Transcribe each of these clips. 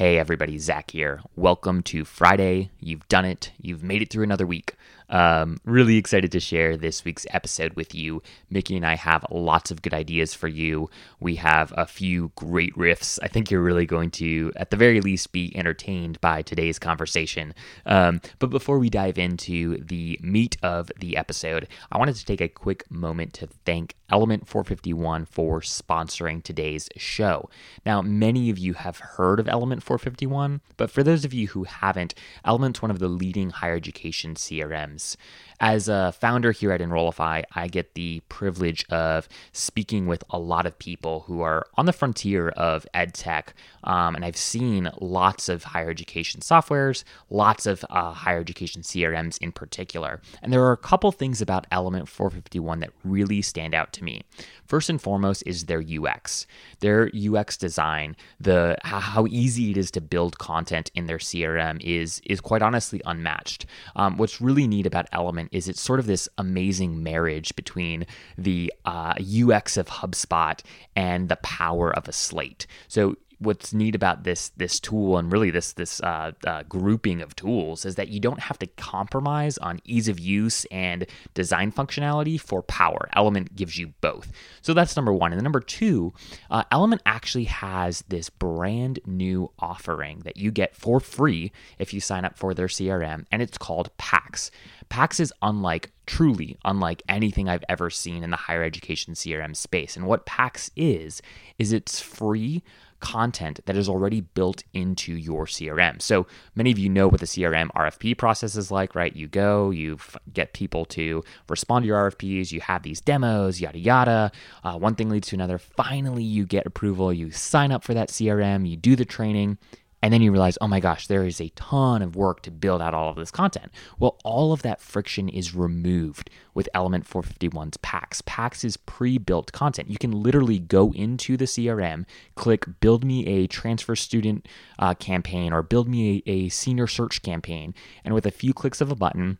Hey, everybody, Zach here. Welcome to Friday. You've done it. You've made it through another week. Um, really excited to share this week's episode with you. Mickey and I have lots of good ideas for you. We have a few great riffs. I think you're really going to, at the very least, be entertained by today's conversation. Um, but before we dive into the meat of the episode, I wanted to take a quick moment to thank Element 451 for sponsoring today's show. Now, many of you have heard of Element 451, but for those of you who haven't, Element's one of the leading higher education CRMs. As a founder here at Enrollify, I get the privilege of speaking with a lot of people who are on the frontier of ed tech. Um, and I've seen lots of higher education softwares, lots of uh, higher education CRMs in particular. And there are a couple things about Element 451 that really stand out to me. First and foremost is their UX. Their UX design, the how easy it is to build content in their CRM is is quite honestly unmatched. Um, what's really neat about Element is it's sort of this amazing marriage between the uh, UX of HubSpot and the power of a slate. So what's neat about this this tool and really this this uh, uh, grouping of tools is that you don't have to compromise on ease of use and design functionality for power. Element gives you both. So that's number one. And then number two, uh, Element actually has this brand new offering that you get for free if you sign up for their CRM, and it's called Packs. Packs is unlike, truly unlike anything I've ever seen in the higher education CRM space. And what Packs is, is it's free content that is already built into your CRM. So many of you know what the CRM RFP process is like, right? You go, you f- get people to respond to your RFPs, you have these demos, yada, yada. Uh, one thing leads to another. Finally, you get approval, you sign up for that CRM, you do the training, and then you realize, oh my gosh, there is a ton of work to build out all of this content. Well, all of that friction is removed with Element 451's Packs. Packs is pre built content. You can literally go into the CRM, click build me a transfer student uh, campaign or build me a, a senior search campaign. And with a few clicks of a button,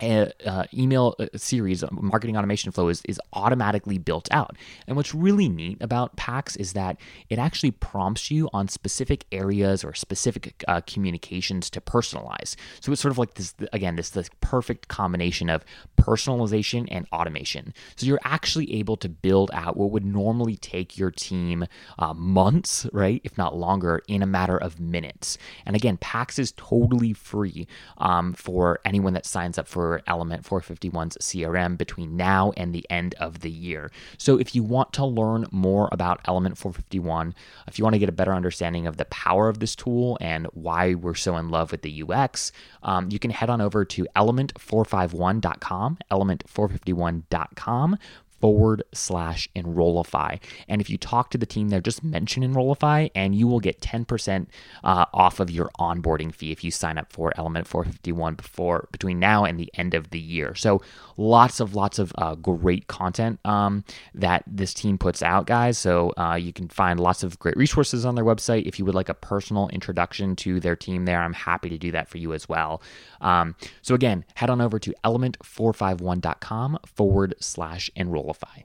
uh, email uh, series uh, marketing automation flow is, is automatically built out. And what's really neat about Packs is that it actually prompts you on specific areas or specific uh, communications to personalize. So it's sort of like this again this this perfect combination of personalization and automation. So you're actually able to build out what would normally take your team uh, months right if not longer in a matter of minutes. And again Packs is totally free um, for anyone that signs up for Element 451's CRM between now and the end of the year. So if you want to learn more about Element 451, if you want to get a better understanding of the power of this tool and why we're so in love with the UX, um, you can head on over to element451.com, element451.com forward slash Enrollify. And if you talk to the team there, just mention Enrollify and you will get 10% uh, off of your onboarding fee if you sign up for Element 451 before between now and the end of the year. So lots of lots of uh, great content um, that this team puts out, guys. So uh, you can find lots of great resources on their website. If you would like a personal introduction to their team there, I'm happy to do that for you as well. Um, so again, head on over to element451.com forward slash enroll qualify.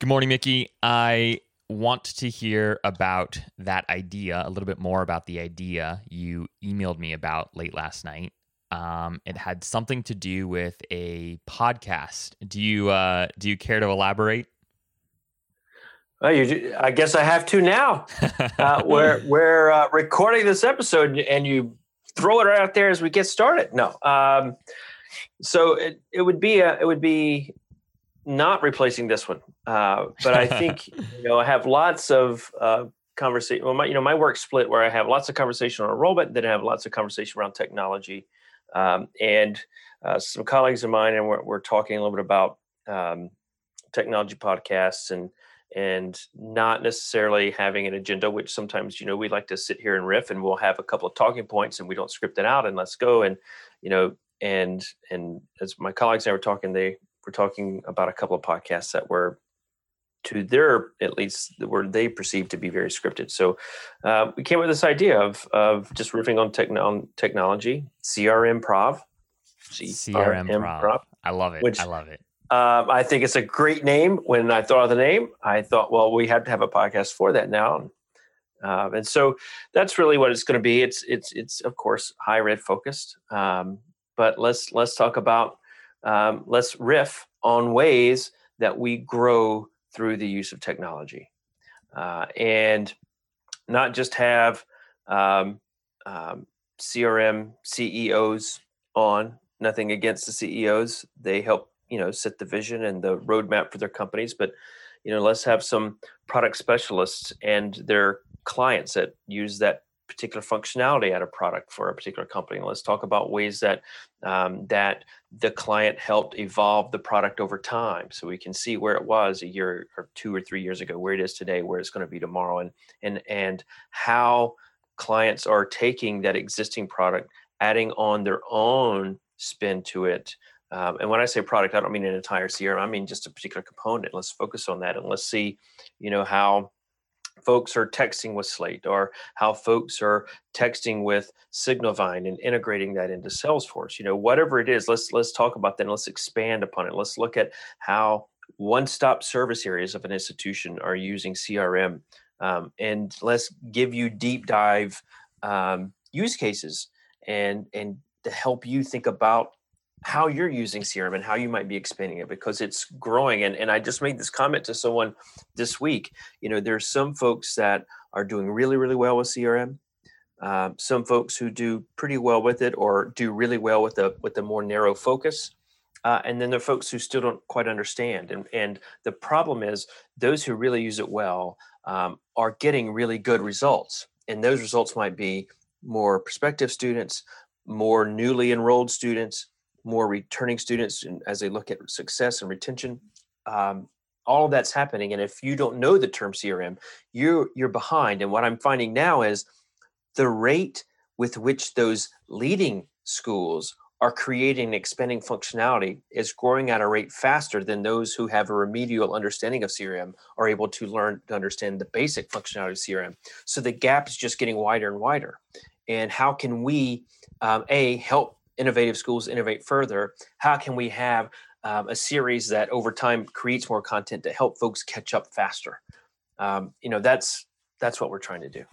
Good morning, Mickey. I want to hear about that idea, a little bit more about the idea you emailed me about late last night. Um, it had something to do with a podcast. Do you uh, do you care to elaborate? Well, you, I guess I have to now. Uh, we're we're uh, recording this episode, and you throw it out there as we get started. No, um, so it, it would be a, it would be not replacing this one, uh, but I think you know I have lots of uh, conversation. Well, my you know my work split where I have lots of conversation on enrollment, then I have lots of conversation around technology, um, and uh, some colleagues of mine, and we're, we're talking a little bit about um, technology podcasts and and not necessarily having an agenda which sometimes you know we like to sit here and riff and we'll have a couple of talking points and we don't script it out and let's go and you know and and as my colleagues and I were talking, they were talking about a couple of podcasts that were to their at least were they perceived to be very scripted. So uh, we came with this idea of of just riffing on, techn- on technology, CRM Prov, CRM Prov. I love it. Which, I love it. Um, I think it's a great name. When I thought of the name, I thought, well, we have to have a podcast for that now. Um, and so that's really what it's going to be. It's it's it's of course higher ed focused, um, but let's let's talk about um, let's riff on ways that we grow through the use of technology, uh, and not just have um, um, CRM CEOs on. Nothing against the CEOs; they help you know set the vision and the roadmap for their companies, but you know let's have some product specialists and their clients that use that particular functionality at a product for a particular company. Let's talk about ways that um, that the client helped evolve the product over time, so we can see where it was a year or two or three years ago, where it is today, where it's going to be tomorrow, and and and how clients are taking that existing product, adding on their own spin to it. Um, and when I say product, I don't mean an entire CRM. I mean just a particular component. Let's focus on that, and let's see, you know, how folks are texting with Slate or how folks are texting with Signal Vine and integrating that into Salesforce. You know, whatever it is, let's let's talk about that and let's expand upon it. Let's look at how one-stop service areas of an institution are using CRM, um, and let's give you deep dive um, use cases and and to help you think about how you're using CRM and how you might be expanding it because it's growing. And, and I just made this comment to someone this week. You know, there's some folks that are doing really, really well with CRM. Um, some folks who do pretty well with it or do really well with the with the more narrow focus. Uh, and then there are folks who still don't quite understand. And, and the problem is those who really use it well um, are getting really good results. And those results might be more prospective students, more newly enrolled students, more returning students and as they look at success and retention um, all of that's happening. And if you don't know the term crm you're you're behind. And what i'm finding now is the rate with which those leading schools are creating and expanding functionality is growing at a rate faster than those who have a remedial understanding of crm are able to learn to understand the basic functionality of crm so the gap is just getting wider and wider. And how can we um, a help innovative schools innovate further, how can we have um, a series that over time creates more content to help folks catch up faster? Um, you know, that's that's what we're trying to do.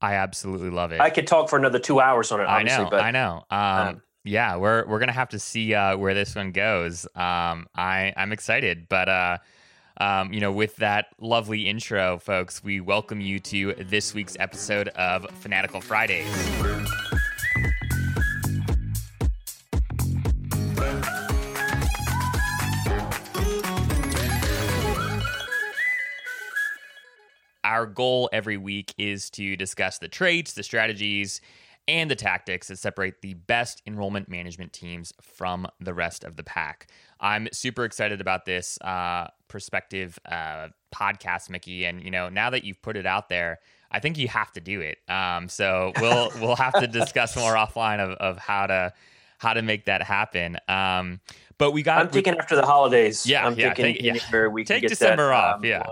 I absolutely love it. I could talk for another two hours on it. I know. But, I know. Um, um, yeah, we're we're gonna have to see uh, where this one goes. Um, I I'm excited, but uh, um, you know, with that lovely intro, folks, we welcome you to this week's episode of Fanatical Fridays. Our goal every week is to discuss the traits, the strategies, and the tactics that separate the best enrollment management teams from the rest of the pack. I'm super excited about this uh, perspective uh, podcast, Mickey. And you know, now that you've put it out there, I think you have to do it. Um, so we'll we'll have to discuss more offline of, of how to how to make that happen. Um, but we got. I'm thinking after the holidays. Yeah, I'm yeah, thinking think, yeah. we take December that, off. Um, yeah.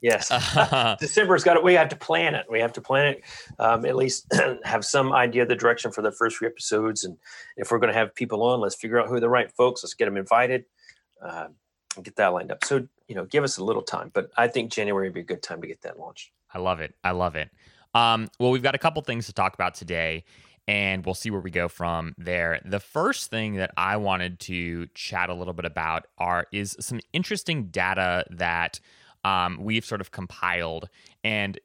Yes, December's got it. We have to plan it. We have to plan it. Um, at least have some idea of the direction for the first few episodes. And if we're going to have people on, let's figure out who are the right folks. Let's get them invited. Uh, and get that lined up. So you know, give us a little time. But I think January would be a good time to get that launched. I love it. I love it. Um, well, we've got a couple things to talk about today, and we'll see where we go from there. The first thing that I wanted to chat a little bit about are is some interesting data that um, we've sort of compiled and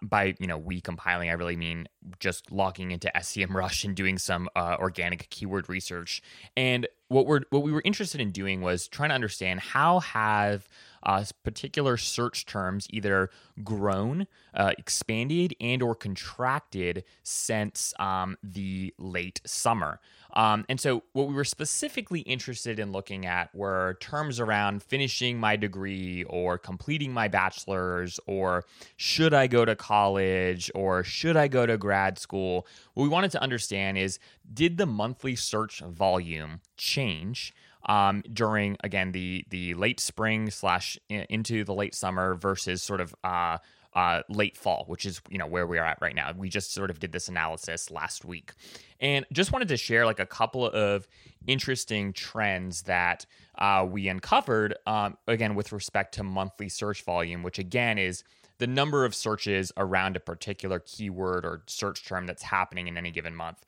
by you know we compiling i really mean just logging into SEMrush and doing some uh, organic keyword research. And what we're what we were interested in doing was trying to understand how have uh, particular search terms either grown, uh, expanded, and or contracted since um, the late summer. Um, and so, what we were specifically interested in looking at were terms around finishing my degree or completing my bachelor's or should I go to college or should I go to grad school. What we wanted to understand is did the monthly search volume change? Um, during again the the late spring slash into the late summer versus sort of uh, uh, late fall, which is you know where we are at right now. We just sort of did this analysis last week, and just wanted to share like a couple of interesting trends that uh, we uncovered. Um, again, with respect to monthly search volume, which again is the number of searches around a particular keyword or search term that's happening in any given month.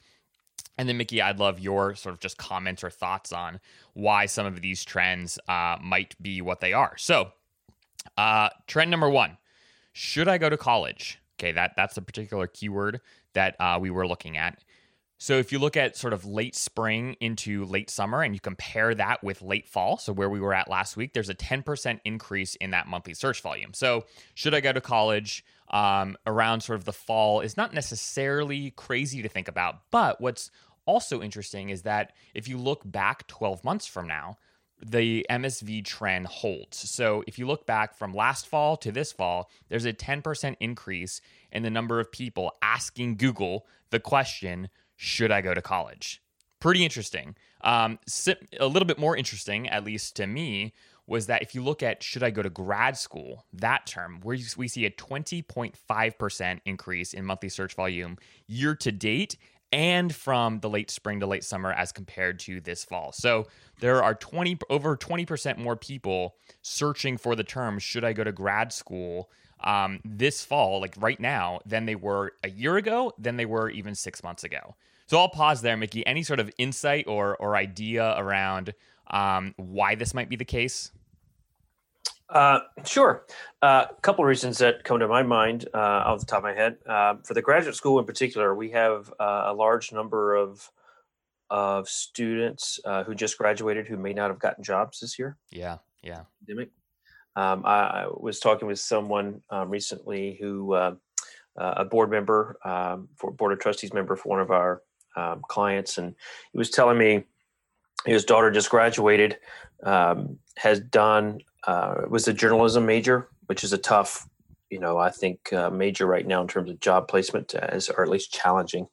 And then, Mickey, I'd love your sort of just comments or thoughts on why some of these trends uh, might be what they are. So, uh, trend number one should I go to college? Okay, that, that's a particular keyword that uh, we were looking at. So if you look at sort of late spring into late summer and you compare that with late fall, so where we were at last week, there's a 10% increase in that monthly search volume. So should I go to college um, around sort of the fall is not necessarily crazy to think about. But what's also interesting is that if you look back 12 months from now, the MSV trend holds. So if you look back from last fall to this fall, there's a 10% increase in the number of people asking Google the question, should I go to college? Pretty interesting. Um, a little bit more interesting, at least to me, was that if you look at should I go to grad school, that term, where we see a 20.5% increase in monthly search volume year to date and from the late spring to late summer as compared to this fall. So there are 20 over 20% more people searching for the term should I go to grad school um, this fall, like right now, than they were a year ago, than they were even six months ago. So I'll pause there, Mickey. Any sort of insight or or idea around um, why this might be the case? Uh, sure. A uh, couple of reasons that come to my mind uh, off the top of my head. Uh, for the graduate school in particular, we have uh, a large number of of students uh, who just graduated who may not have gotten jobs this year. Yeah, yeah. Pandemic. Um, I, I, was talking with someone um, recently who a board member um, for board of trustees member for one of our um, clients, and he was telling me his daughter just graduated, um, has done uh, was a journalism major, which is a tough, you know, I think uh, major right now in terms of job placement, as or at least challenging.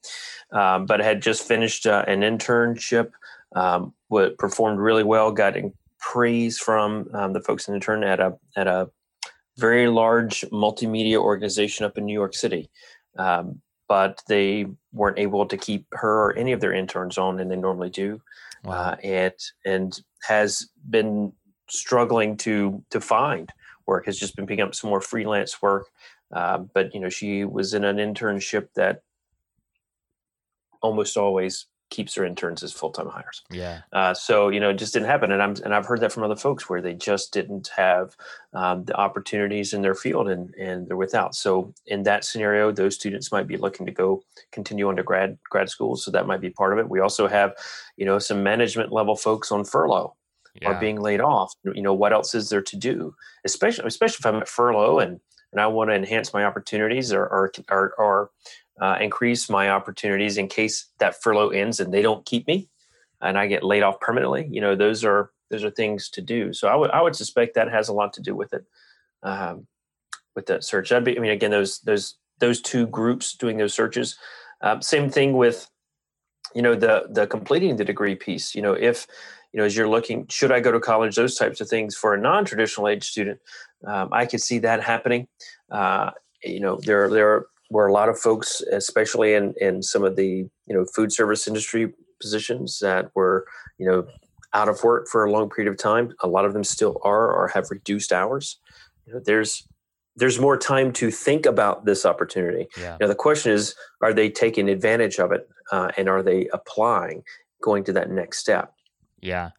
Um, but had just finished uh, an internship, um, performed really well, got praise from um, the folks in the intern at a at a very large multimedia organization up in New York City. Um, but they weren't able to keep her or any of their interns on, and they normally do. Wow. Uh, and and has been struggling to to find work. Has just been picking up some more freelance work. Uh, but you know, she was in an internship that almost always keeps their interns as full time hires. Yeah. Uh, so you know, it just didn't happen, and I'm and I've heard that from other folks where they just didn't have um, the opportunities in their field, and and they're without. So in that scenario, those students might be looking to go continue on to grad grad school. So that might be part of it. We also have, you know, some management level folks on furlough. Yeah. Are being laid off. You know what else is there to do? Especially, especially if I'm at furlough and and I want to enhance my opportunities or or, or, or uh, increase my opportunities in case that furlough ends and they don't keep me and I get laid off permanently. You know, those are those are things to do. So I would I would suspect that has a lot to do with it, um, with that search. That'd be I mean again those those those two groups doing those searches. Um, same thing with you know the the completing the degree piece. You know if you know as you're looking should I go to college those types of things for a non traditional age student. Um, I could see that happening. Uh, you know there there are where a lot of folks, especially in in some of the you know food service industry positions that were you know out of work for a long period of time, a lot of them still are or have reduced hours. You know, there's there's more time to think about this opportunity. Yeah. Now the question is, are they taking advantage of it, uh, and are they applying, going to that next step? Yeah.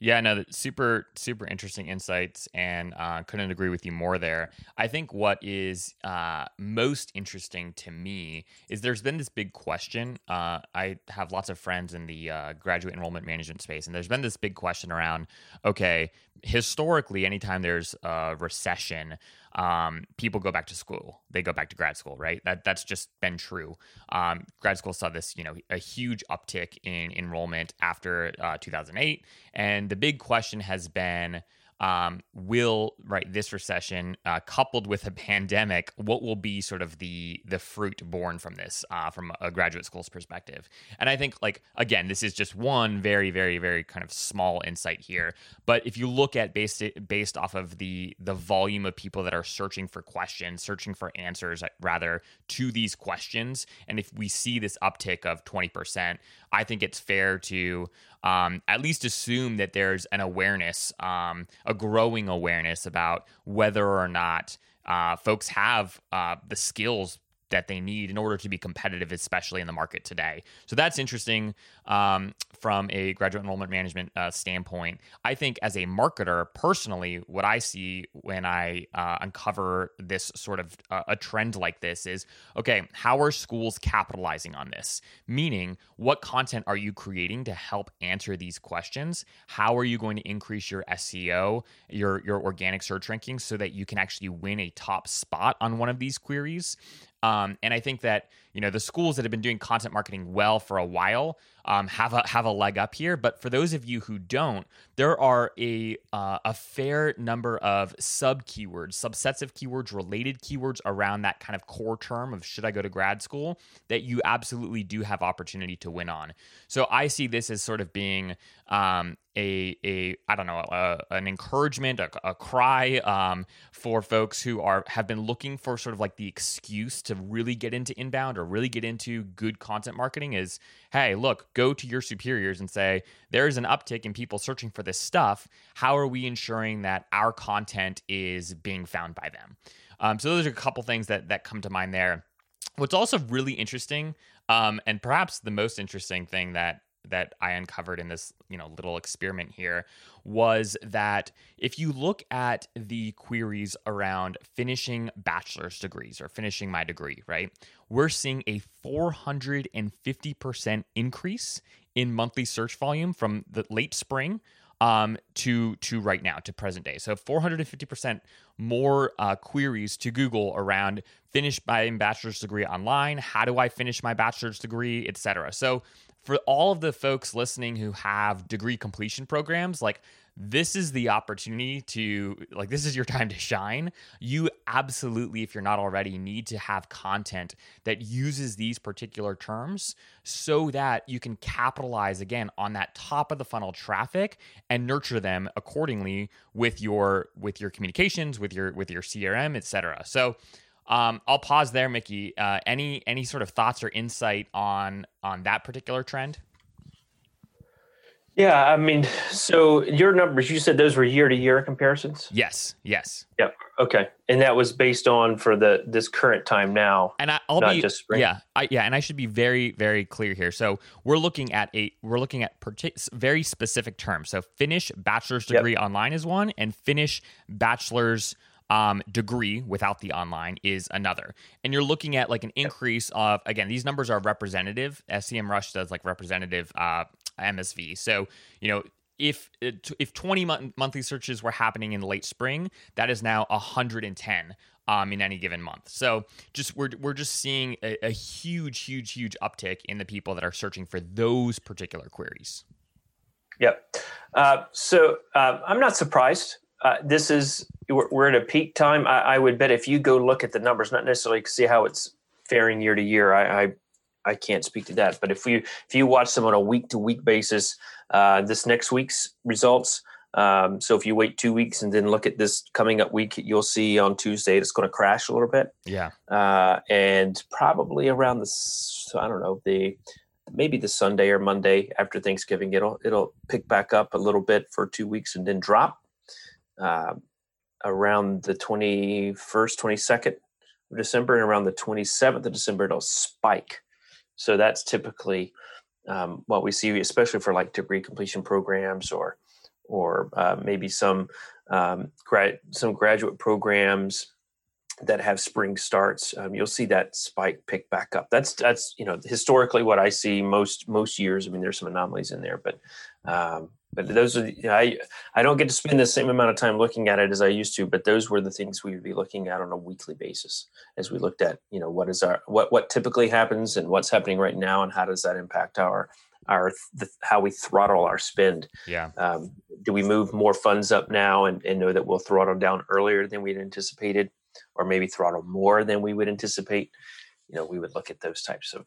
Yeah, no, super, super interesting insights, and uh, couldn't agree with you more there. I think what is uh, most interesting to me is there's been this big question. Uh, I have lots of friends in the uh, graduate enrollment management space, and there's been this big question around okay, historically, anytime there's a recession, um, people go back to school. They go back to grad school, right? That that's just been true. Um, grad school saw this, you know, a huge uptick in enrollment after uh, 2008, and the big question has been. Um, will right this recession uh, coupled with a pandemic what will be sort of the the fruit born from this uh, from a graduate school's perspective? And i think like again this is just one very very very kind of small insight here. But if you look at based based off of the the volume of people that are searching for questions searching for answers uh, rather to these questions and if we see this uptick of 20% i think it's fair to um, at least assume that there's an awareness, um, a growing awareness about whether or not uh, folks have uh, the skills that they need in order to be competitive, especially in the market today. So that's interesting um, from a graduate enrollment management uh, standpoint. I think as a marketer, personally, what I see when I uh, uncover this sort of uh, a trend like this is okay, how are schools capitalizing on this? Meaning, what content are you creating to help answer these questions? How are you going to increase your SEO, your your organic search rankings, so that you can actually win a top spot on one of these queries? Um, and I think that you know the schools that have been doing content marketing well for a while um, have a have a leg up here. But for those of you who don't, there are a uh, a fair number of sub keywords, subsets of keywords, related keywords around that kind of core term of should I go to grad school that you absolutely do have opportunity to win on. So I see this as sort of being um, a a I don't know a, an encouragement, a, a cry um, for folks who are have been looking for sort of like the excuse to really get into inbound or really get into good content marketing. Is hey, look, go to your superiors and say there is an uptick in people searching for this stuff. How are we ensuring that our content is being found by them? Um, so those are a couple things that that come to mind there. What's also really interesting, um, and perhaps the most interesting thing that that I uncovered in this, you know, little experiment here was that if you look at the queries around finishing bachelor's degrees or finishing my degree, right? We're seeing a 450% increase in monthly search volume from the late spring um, to to right now to present day. So 450% more uh, queries to Google around finish my bachelor's degree online. How do I finish my bachelor's degree, etc. So for all of the folks listening who have degree completion programs, like this is the opportunity to like this is your time to shine. You absolutely if you're not already need to have content that uses these particular terms so that you can capitalize again on that top of the funnel traffic and nurture them accordingly with your with your communications with your with your crm etc so um, I'll pause there, Mickey. Uh, any any sort of thoughts or insight on on that particular trend? Yeah, I mean, so your numbers, you said those were year to year comparisons. Yes, yes. Yep. Okay, and that was based on for the this current time now. And I, will be just spring. yeah, I, yeah, and I should be very very clear here. So we're looking at a we're looking at partic- very specific terms. So finish bachelor's degree yep. online is one, and finish bachelor's um, degree without the online is another. And you're looking at like an increase of, again, these numbers are representative. SEMrush does like representative uh, MSV. So, you know, if if 20 monthly searches were happening in late spring, that is now 110 um, in any given month. So just we're we're just seeing a, a huge, huge, huge uptick in the people that are searching for those particular queries. Yep. Uh, so uh, I'm not surprised uh, this is we're, we're, at a peak time. I, I, would bet if you go look at the numbers, not necessarily see how it's faring year to year. I, I, I can't speak to that, but if you if you watch them on a week to week basis, uh, this next week's results. Um, so if you wait two weeks and then look at this coming up week, you'll see on Tuesday it's going to crash a little bit. Yeah, uh, and probably around the I don't know the maybe the Sunday or Monday after Thanksgiving, it'll it'll pick back up a little bit for two weeks and then drop uh, around the 21st, 22nd of December, and around the 27th of December, it'll spike. So that's typically um, what we see, especially for like degree completion programs or or uh, maybe some um, grad some graduate programs that have spring starts. Um, you'll see that spike pick back up. That's that's you know historically what I see most most years. I mean, there's some anomalies in there, but um, but those are you know, I I don't get to spend the same amount of time looking at it as I used to. But those were the things we would be looking at on a weekly basis as we looked at you know what is our what what typically happens and what's happening right now and how does that impact our our the, how we throttle our spend. Yeah. Um, do we move more funds up now and, and know that we'll throttle down earlier than we'd anticipated, or maybe throttle more than we would anticipate? You know, we would look at those types of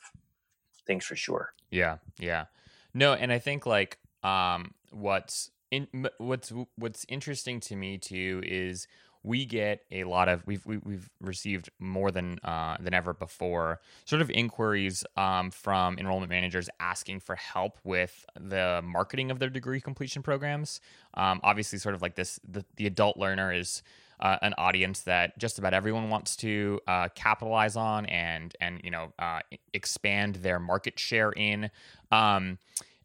things for sure. Yeah, yeah. No, and I think like um, what's in what's what's interesting to me too is we get a lot of we've we, have we have received more than uh, than ever before sort of inquiries um, from enrollment managers asking for help with the marketing of their degree completion programs. Um, obviously sort of like this the, the adult learner is uh, an audience that just about everyone wants to uh, capitalize on and and you know uh, expand their market share in. Um,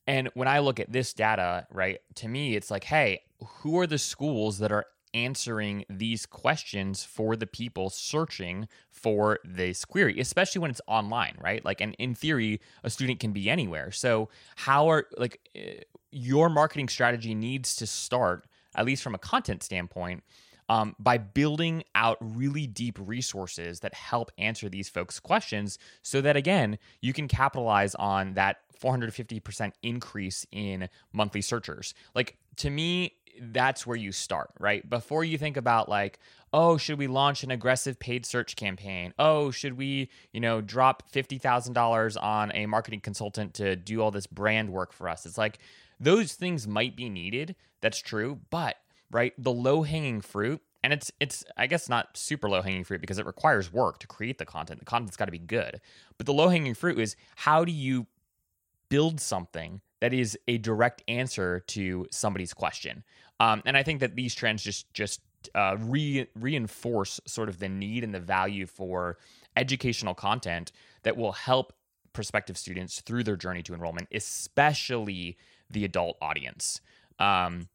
and when I look at this data, right, to me, it's like, hey, who are the schools that are answering these questions for the people searching for this query, especially when it's online, right? Like, and in theory, a student can be anywhere. So, how are like eh, your marketing strategy needs to start, at least from a content standpoint, um, by building out really deep resources that help answer these folks' questions so that, again, you can capitalize on that 450% increase in monthly searchers. Like, to me, that's where you start, right? Before you think about like, oh, should we launch an aggressive paid search campaign? Oh, should we, you know, drop $50,000 on a marketing consultant to do all this brand work for us? It's like those things might be needed. That's true, but right, the low-hanging fruit and it's it's I guess not super low hanging fruit because it requires work to create the content. The content's got to be good. But the low hanging fruit is how do you build something that is a direct answer to somebody's question. Um, and I think that these trends just just uh, re- reinforce sort of the need and the value for educational content that will help prospective students through their journey to enrollment, especially the adult audience. Um,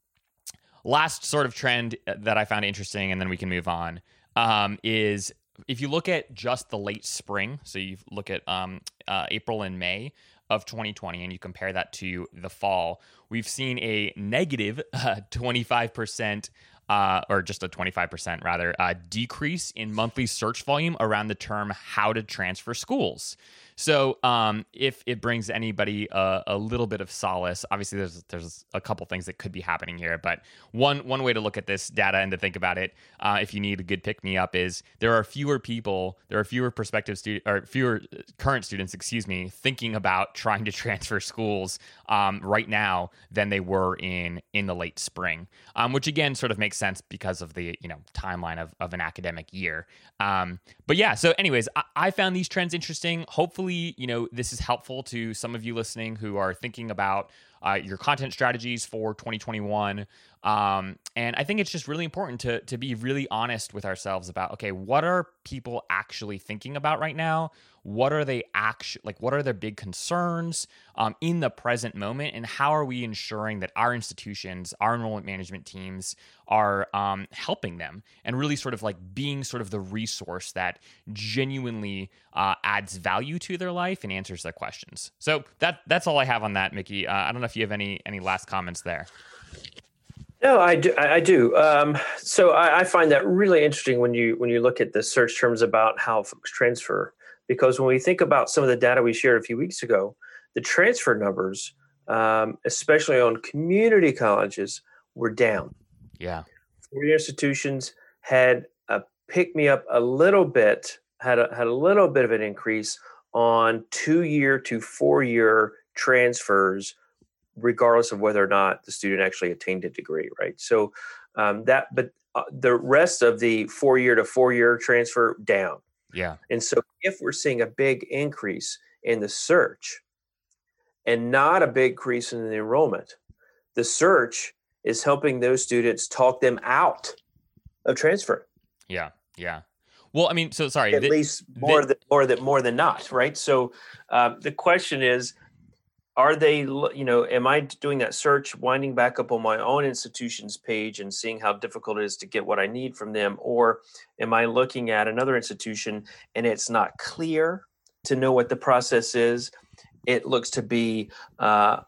last sort of trend that I found interesting, and then we can move on, um, is if you look at just the late spring, so you look at um, uh, April and May, of 2020 and you compare that to the fall, we've seen a negative uh, 25% uh, or just a 25% rather, uh, decrease in monthly search volume around the term how to transfer schools. So, um, if it brings anybody a, a, little bit of solace, obviously there's there's a couple things that could be happening here, but one one way to look at this data and to think about it, uh, if you need a good pick me up, is there are fewer people, there are fewer prospective students or fewer current students, excuse me, thinking about trying to transfer schools um, right now than they were in in the late spring, um, which again sort of makes sense because of the you know timeline of, of an academic year. Um, but yeah, so anyways, I, I found these trends interesting. Hopefully hopefully, you know, this is helpful to some of you listening who are thinking about uh, your content strategies for 2021. Um, and I think it's just really important to to be really honest with ourselves about okay, what are people actually thinking about right now? What are they actually like? What are their big concerns um, in the present moment? And how are we ensuring that our institutions, our enrollment management teams, are um, helping them and really sort of like being sort of the resource that genuinely uh, adds value to their life and answers their questions. So that that's all I have on that, Mickey. Uh, I don't know if you have any any last comments there. No, I do. I do. Um, so I, I, find that really interesting when you when you look at the search terms about how folks transfer, because when we think about some of the data we shared a few weeks ago, the transfer numbers, um, especially on community colleges, were down. Yeah, four institutions had a pick me up a little bit, had a, had a little bit of an increase on two year to four year transfers regardless of whether or not the student actually attained a degree, right? So um, that, but uh, the rest of the four year to four year transfer down. Yeah. And so if we're seeing a big increase in the search and not a big increase in the enrollment, the search is helping those students talk them out of transfer. Yeah. Yeah. Well, I mean, so sorry. At least more than more than more than not, right? So uh, the question is, are they you know am i doing that search winding back up on my own institution's page and seeing how difficult it is to get what i need from them? Or am i looking at another institution and it's not clear to know what the process is? It looks to be uh,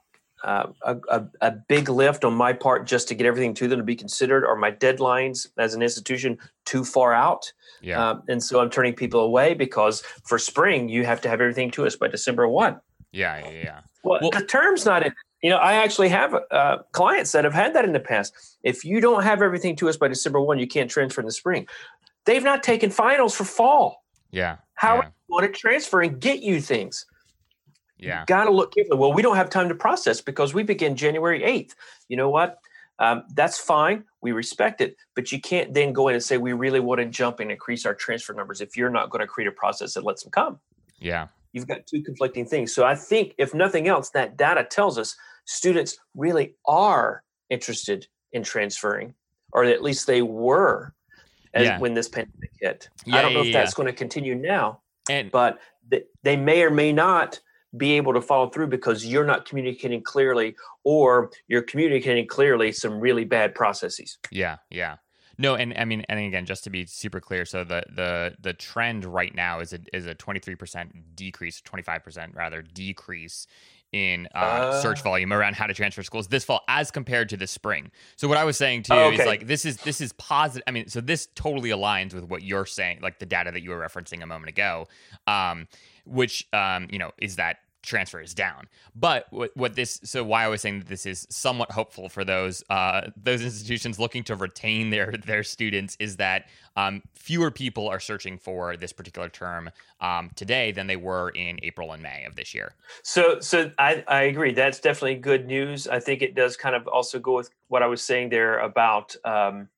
uh, a, a, a, big lift on my part just to get everything to them to be considered. Are my deadlines as an institution too far out? Yeah. Um, and so i'm turning people away because for spring you have to have everything to us by december 1 Yeah, yeah, yeah. Well, well the term's not in. You know, I actually have uh, clients that have had that in the past. If you don't have everything to us by December one, you can't transfer in the spring. They've not taken finals for fall. Yeah. How yeah. you want to transfer and get you things? Yeah. Got to look carefully. Well, we don't have time to process because we begin January 8th. You know what? Um, that's fine. We respect it. But you can't then go in and say, we really want to jump and increase our transfer numbers if you're not going to create a process that lets them come. Yeah. You've got two conflicting things. So I think, if nothing else, that data tells us students really are interested in transferring, or at least they were as, yeah. when this pandemic hit. Yeah, I don't know yeah, if that's going to continue now, and, but th- they may or may not be able to follow through because you're not communicating clearly or you're communicating clearly some really bad processes. Yeah, yeah. No, and I mean, and again, just to be super clear, so the the the trend right now is a is a twenty three percent decrease, twenty five percent rather decrease in uh, uh, search volume around how to transfer schools this fall as compared to the spring. So what I was saying to you okay. is like this is this is positive. I mean, so this totally aligns with what you're saying, like the data that you were referencing a moment ago, um, which um, you know is that transfer is down. But what, what this so why I was saying that this is somewhat hopeful for those uh, those institutions looking to retain their their students is that um, fewer people are searching for this particular term um, today than they were in April and May of this year. So so I, I agree. That's definitely good news. I think it does kind of also go with what I was saying there about um,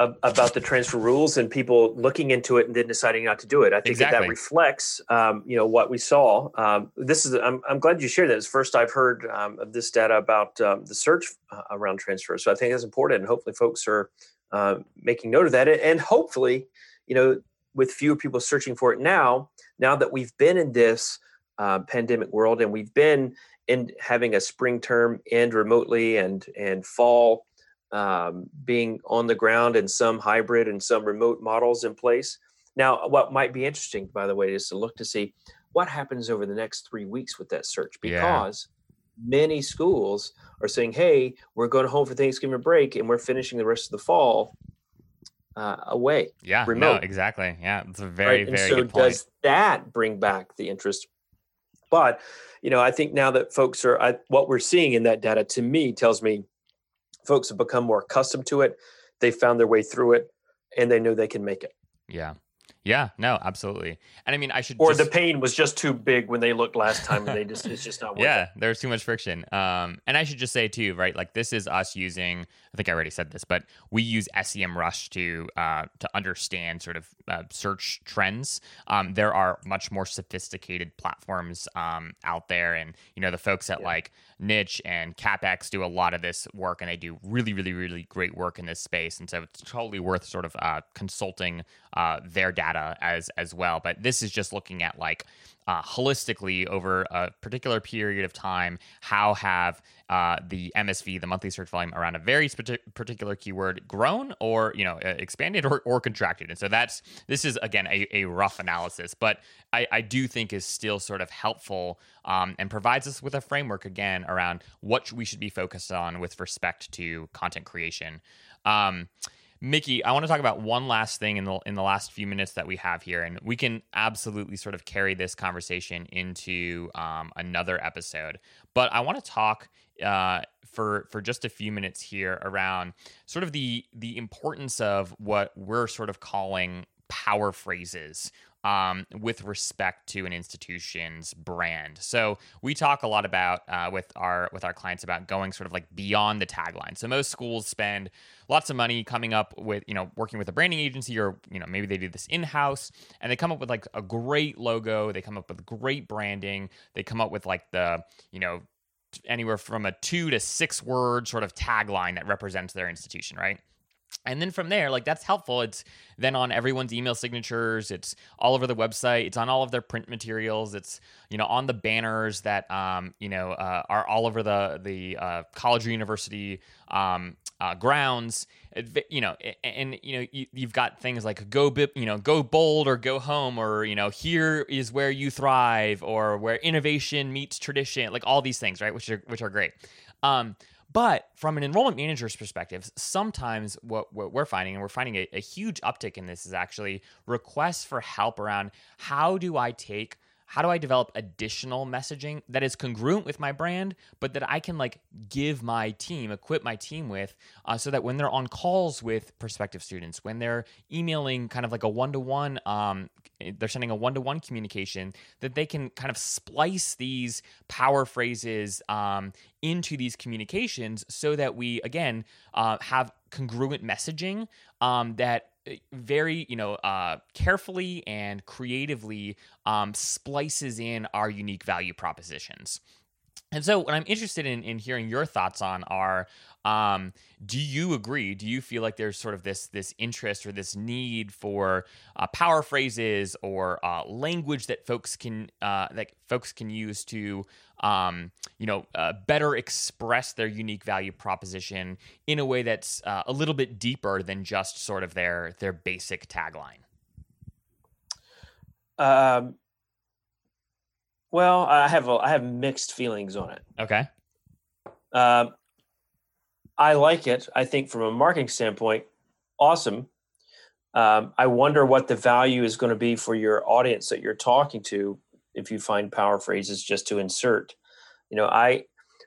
about the transfer rules and people looking into it and then deciding not to do it. I think exactly. that, that reflects, um, you know, what we saw. Um, this is, I'm, I'm glad you shared that. It's first I've heard um, of this data about um, the search uh, around transfer. So I think that's important, and hopefully folks are uh, making note of that. And hopefully, you know, with fewer people searching for it now, now that we've been in this uh, pandemic world and we've been in having a spring term end remotely and and fall um, being on the ground and some hybrid and some remote models in place. Now, what might be interesting, by the way, is to look to see what happens over the next three weeks with that search because yeah. many schools are saying, hey, we're going home for Thanksgiving break and we're finishing the rest of the fall uh, away. Yeah, remote. No, exactly. Yeah, it's a very, right? very so good point. does that bring back the interest? But, you know, I think now that folks are, I, what we're seeing in that data to me tells me folks have become more accustomed to it. They found their way through it and they know they can make it. Yeah. Yeah, no, absolutely. And I mean, I should. Or just... the pain was just too big when they looked last time, and they just it's just not. Working. Yeah, it. there's too much friction. Um, and I should just say too, right? Like this is us using. I think I already said this, but we use SEMrush to uh, to understand sort of uh, search trends. Um, there are much more sophisticated platforms um, out there, and you know the folks at yeah. like Niche and CapEx do a lot of this work, and they do really, really, really great work in this space. And so it's totally worth sort of uh, consulting uh, their data as as well. But this is just looking at like uh, holistically over a particular period of time, how have uh, the MSV, the monthly search volume around a very particular keyword, grown or you know expanded or, or contracted? And so that's this is again a, a rough analysis, but I, I do think is still sort of helpful um, and provides us with a framework again around what we should be focused on with respect to content creation. Um, Mickey, I want to talk about one last thing in the in the last few minutes that we have here, and we can absolutely sort of carry this conversation into um, another episode. But I want to talk uh, for for just a few minutes here around sort of the the importance of what we're sort of calling power phrases um, with respect to an institution's brand. So we talk a lot about uh, with our with our clients about going sort of like beyond the tagline. So most schools spend lots of money coming up with you know working with a branding agency or you know maybe they do this in house and they come up with like a great logo. They come up with great branding. They come up with like the you know anywhere from a two to six word sort of tagline that represents their institution, right? And then from there, like that's helpful. It's then on everyone's email signatures. It's all over the website. It's on all of their print materials. It's you know on the banners that um, you know uh, are all over the the uh, college or university um, uh, grounds. You know, and, you know you, have got things like go you know go bold or go home or you know here is where you thrive or where innovation meets tradition. Like all these things, right? Which are which are great. Um, but from an enrollment manager's perspective, sometimes what, what we're finding, and we're finding a, a huge uptick in this, is actually requests for help around how do I take how do I develop additional messaging that is congruent with my brand, but that I can like give my team, equip my team with, uh, so that when they're on calls with prospective students, when they're emailing kind of like a one to one, they're sending a one to one communication, that they can kind of splice these power phrases um, into these communications so that we, again, uh, have congruent messaging um, that very you know uh, carefully and creatively um, splices in our unique value propositions and so, what I'm interested in, in hearing your thoughts on are: um, Do you agree? Do you feel like there's sort of this this interest or this need for uh, power phrases or uh, language that folks can uh, that folks can use to um, you know uh, better express their unique value proposition in a way that's uh, a little bit deeper than just sort of their their basic tagline? Um, well, I have a, I have mixed feelings on it. Okay. Um, I like it. I think from a marketing standpoint, awesome. Um, I wonder what the value is going to be for your audience that you're talking to if you find power phrases just to insert. You know, I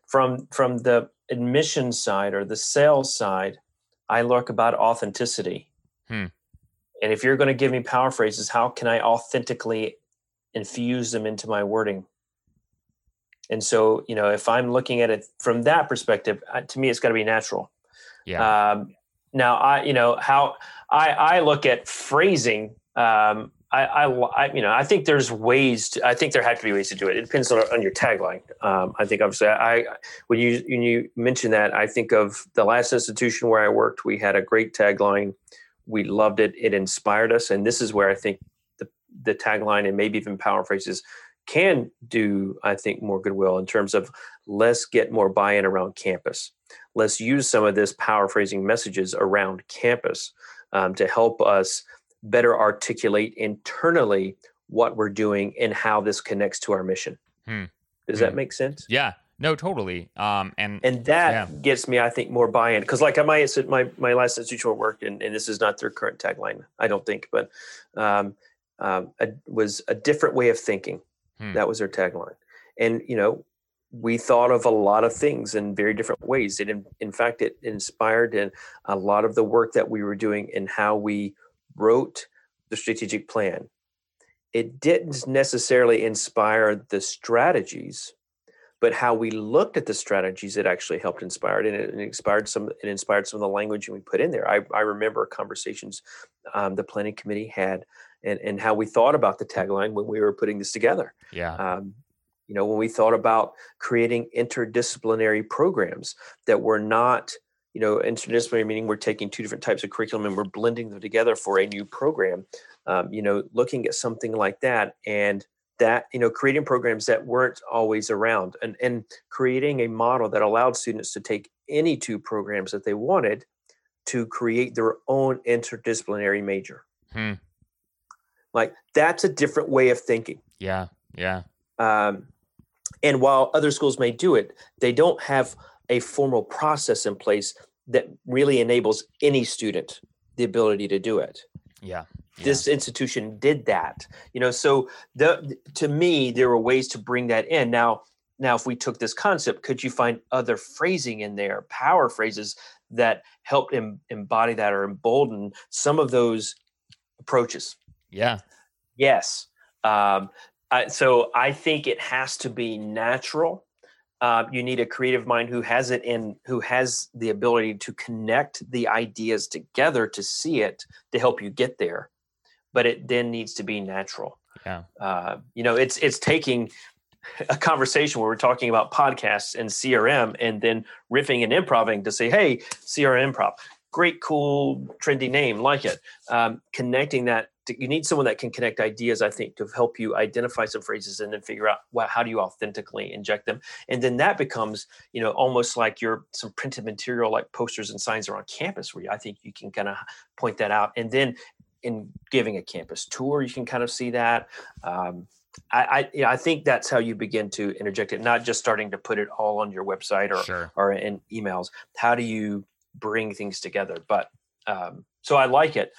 from from the admission side or the sales side, I look about authenticity. Hmm. And if you're going to give me power phrases, how can I authentically infuse them into my wording. And so, you know, if I'm looking at it from that perspective, uh, to me, it's got to be natural. Yeah. Um, now, I, you know, how I, I look at phrasing. Um, I, I, I, you know, I think there's ways. To, I think there have to be ways to do it. It depends on, on your tagline. Um, I think obviously, I when you when you mention that, I think of the last institution where I worked. We had a great tagline. We loved it. It inspired us, and this is where I think the tagline and maybe even power phrases can do, I think, more goodwill in terms of let's get more buy in around campus. Let's use some of this power phrasing messages around campus um, to help us better articulate internally what we're doing and how this connects to our mission. Hmm. Does hmm. that make sense? Yeah. No, totally. Um, and and that yeah. gets me, I think, more buy-in because, like, my my my last institutional work, and, and this is not their current tagline, I don't think, but um, um, a, was a different way of thinking. Hmm. That was their tagline. And, you know, we thought of a lot of things in very different ways. It, in, in fact, it inspired in a lot of the work that we were doing in how we wrote the strategic plan. It didn't necessarily inspire the strategies, but how we looked at the strategies, it actually helped inspire it, and it, inspired some. It inspired some of the language we put in there. I, I remember conversations um, the planning committee had and, and how we thought about the tagline when we were putting this together. Yeah. Um, you know, when we thought about creating interdisciplinary programs that were not, you know, interdisciplinary meaning we're taking two different types of curriculum and we're blending them together for a new program. Um, you know, looking at something like that and that you know creating programs that weren't always around and and creating a model that allowed students to take any two programs that they wanted to create their own interdisciplinary major hmm. Like that's a different way of thinking. Yeah, yeah. Um, and while other schools may do it, they don't have a formal process in place that really enables any student the ability to do it. Yeah. yeah. This institution did that. You know, so the to me there were ways to bring that in. Now, now if we took this concept, could you find other phrasing in there, power phrases that helped em- embody that or embolden some of those approaches? Yeah. Yes. Um, I, so I think it has to be natural. Uh, you need a creative mind who has it in, who has the ability to connect the ideas together to see it to help you get there. But it then needs to be natural. Yeah. Uh, you know, it's it's taking a conversation where we're talking about podcasts and CRM, and then riffing and improving to say, "Hey, CRM improv, great, cool, trendy name, like it." Um, connecting that you need someone that can connect ideas i think to help you identify some phrases and then figure out well, how do you authentically inject them and then that becomes you know almost like your some printed material like posters and signs around campus where i think you can kind of point that out and then in giving a campus tour you can kind of see that um, I, I, you know, I think that's how you begin to interject it, not just starting to put it all on your website or sure. or in emails. How do you bring things together? But um, so I like it.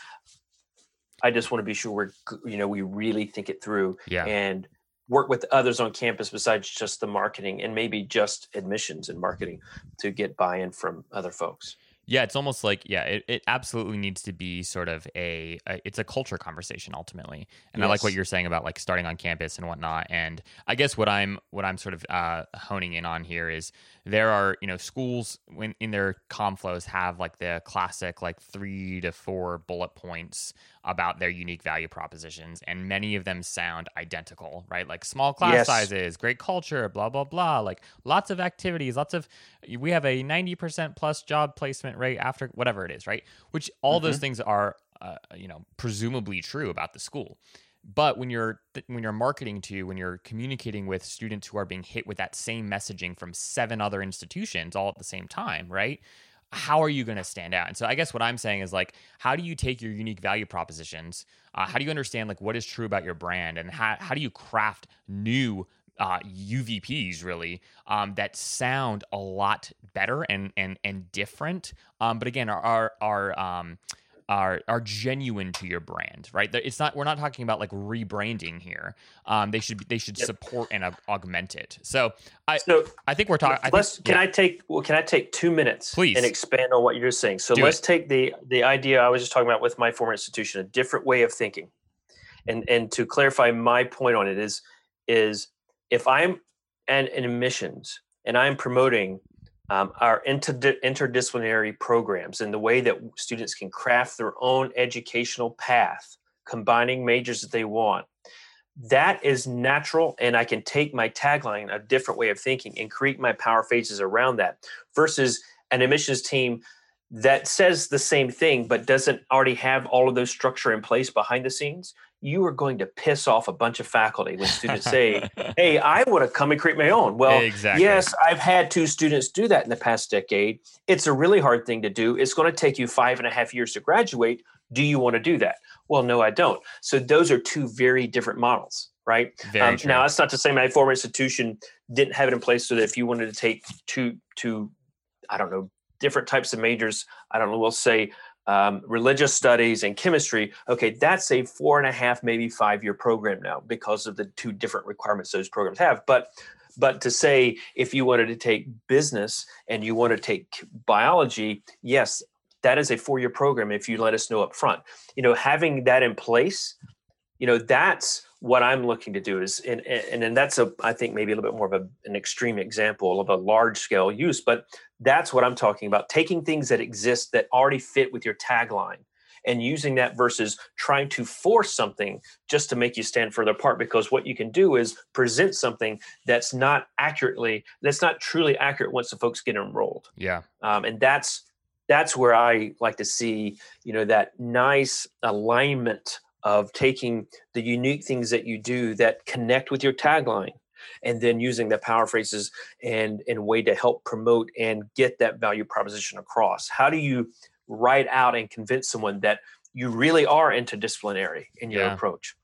I just want to be sure we're you know we really think it through yeah. and work with others on campus besides just the marketing and maybe just admissions and marketing to get buy-in from other folks yeah, it's almost like yeah, it, it absolutely needs to be sort of a, a it's a culture conversation ultimately. And yes. I like what you're saying about like starting on campus and whatnot. And I guess what I'm what I'm sort of uh, honing in on here is there are you know schools when in their com flows have like the classic like three to four bullet points about their unique value propositions, and many of them sound identical, right? Like small class yes. sizes, great culture, blah blah blah. Like lots of activities, lots of we have a ninety percent plus job placement rate after whatever it is, right? Which all mm-hmm. those things are, uh, you know, presumably true about the school. But when you're when you're marketing to, when you're communicating with students who are being hit with that same messaging from seven other institutions all at the same time, right? How are you going to stand out? And so I guess what I'm saying is like, how do you take your unique value propositions? Uh, how do you understand like what is true about your brand, and how how do you craft new uh, UVPs really um, that sound a lot better and and and different. Um, but again, are are, are um, are are genuine to your brand, right? It's not we're not talking about like rebranding here. Um, they should they should yep. support and augment it. So I so I think we're talking. Let's think, can yeah. I take well can I take two minutes please and expand on what you're saying? So Do let's it. take the the idea I was just talking about with my former institution, a different way of thinking, and and to clarify my point on it is is if I'm an, an admissions and I'm promoting um, our inter- interdisciplinary programs and the way that students can craft their own educational path, combining majors that they want. That is natural, and I can take my tagline, a different way of thinking, and create my power phrases around that versus an admissions team that says the same thing but doesn't already have all of those structure in place behind the scenes you are going to piss off a bunch of faculty when students say, Hey, I want to come and create my own. Well, exactly. yes, I've had two students do that in the past decade. It's a really hard thing to do. It's going to take you five and a half years to graduate. Do you want to do that? Well, no, I don't. So those are two very different models, right? Um, now, that's not to say my former institution didn't have it in place so that if you wanted to take two, two, I don't know, different types of majors, I don't know, we'll say um, religious studies and chemistry okay that's a four and a half maybe five year program now because of the two different requirements those programs have. But but to say if you wanted to take business and you want to take biology yes that is a four year program if you let us know up front. You know having that in place you know that's what i'm looking to do is and and, and that's a i think maybe a little bit more of a, an extreme example of a large scale use but that's what i'm talking about taking things that exist that already fit with your tagline and using that versus trying to force something just to make you stand further apart because what you can do is present something that's not accurately that's not truly accurate once the folks get enrolled. Yeah. Um, and that's that's where i like to see you know that nice alignment of taking the unique things that you do that connect with your tagline and then using the power phrases and in a way to help promote and get that value proposition across. How do you write out and convince someone that you really are interdisciplinary in your yeah. approach?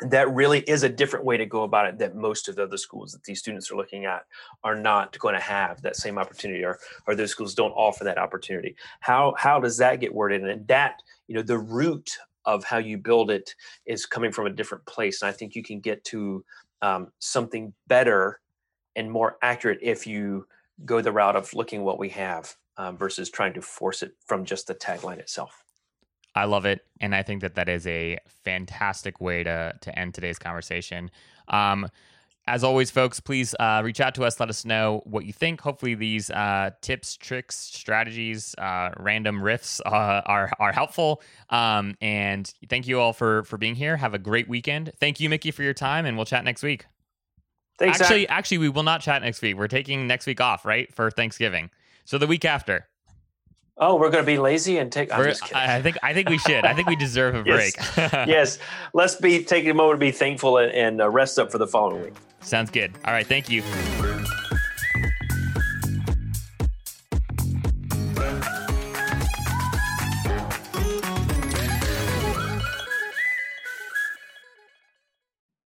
That really is a different way to go about it that most of the other schools that these students are looking at are not going to have that same opportunity or, or those schools don't offer that opportunity. How how does that get worded? And that you know the root of how you build it is coming from a different place and i think you can get to um, something better and more accurate if you go the route of looking what we have um, versus trying to force it from just the tagline itself. I love it and i think that that is a fantastic way to to end today's conversation. Um, as always, folks, please uh, reach out to us. Let us know what you think. Hopefully, these uh, tips, tricks, strategies, uh, random riffs uh, are are helpful. Um, and thank you all for for being here. Have a great weekend. Thank you, Mickey, for your time, and we'll chat next week. Thanks. Actually, Zach. actually, we will not chat next week. We're taking next week off, right, for Thanksgiving. So the week after. Oh, we're going to be lazy and take. i think I think we should. I think we deserve a break. yes. yes. let's be taking a moment to be thankful and, and uh, rest up for the following week. Sounds good. All right. Thank you.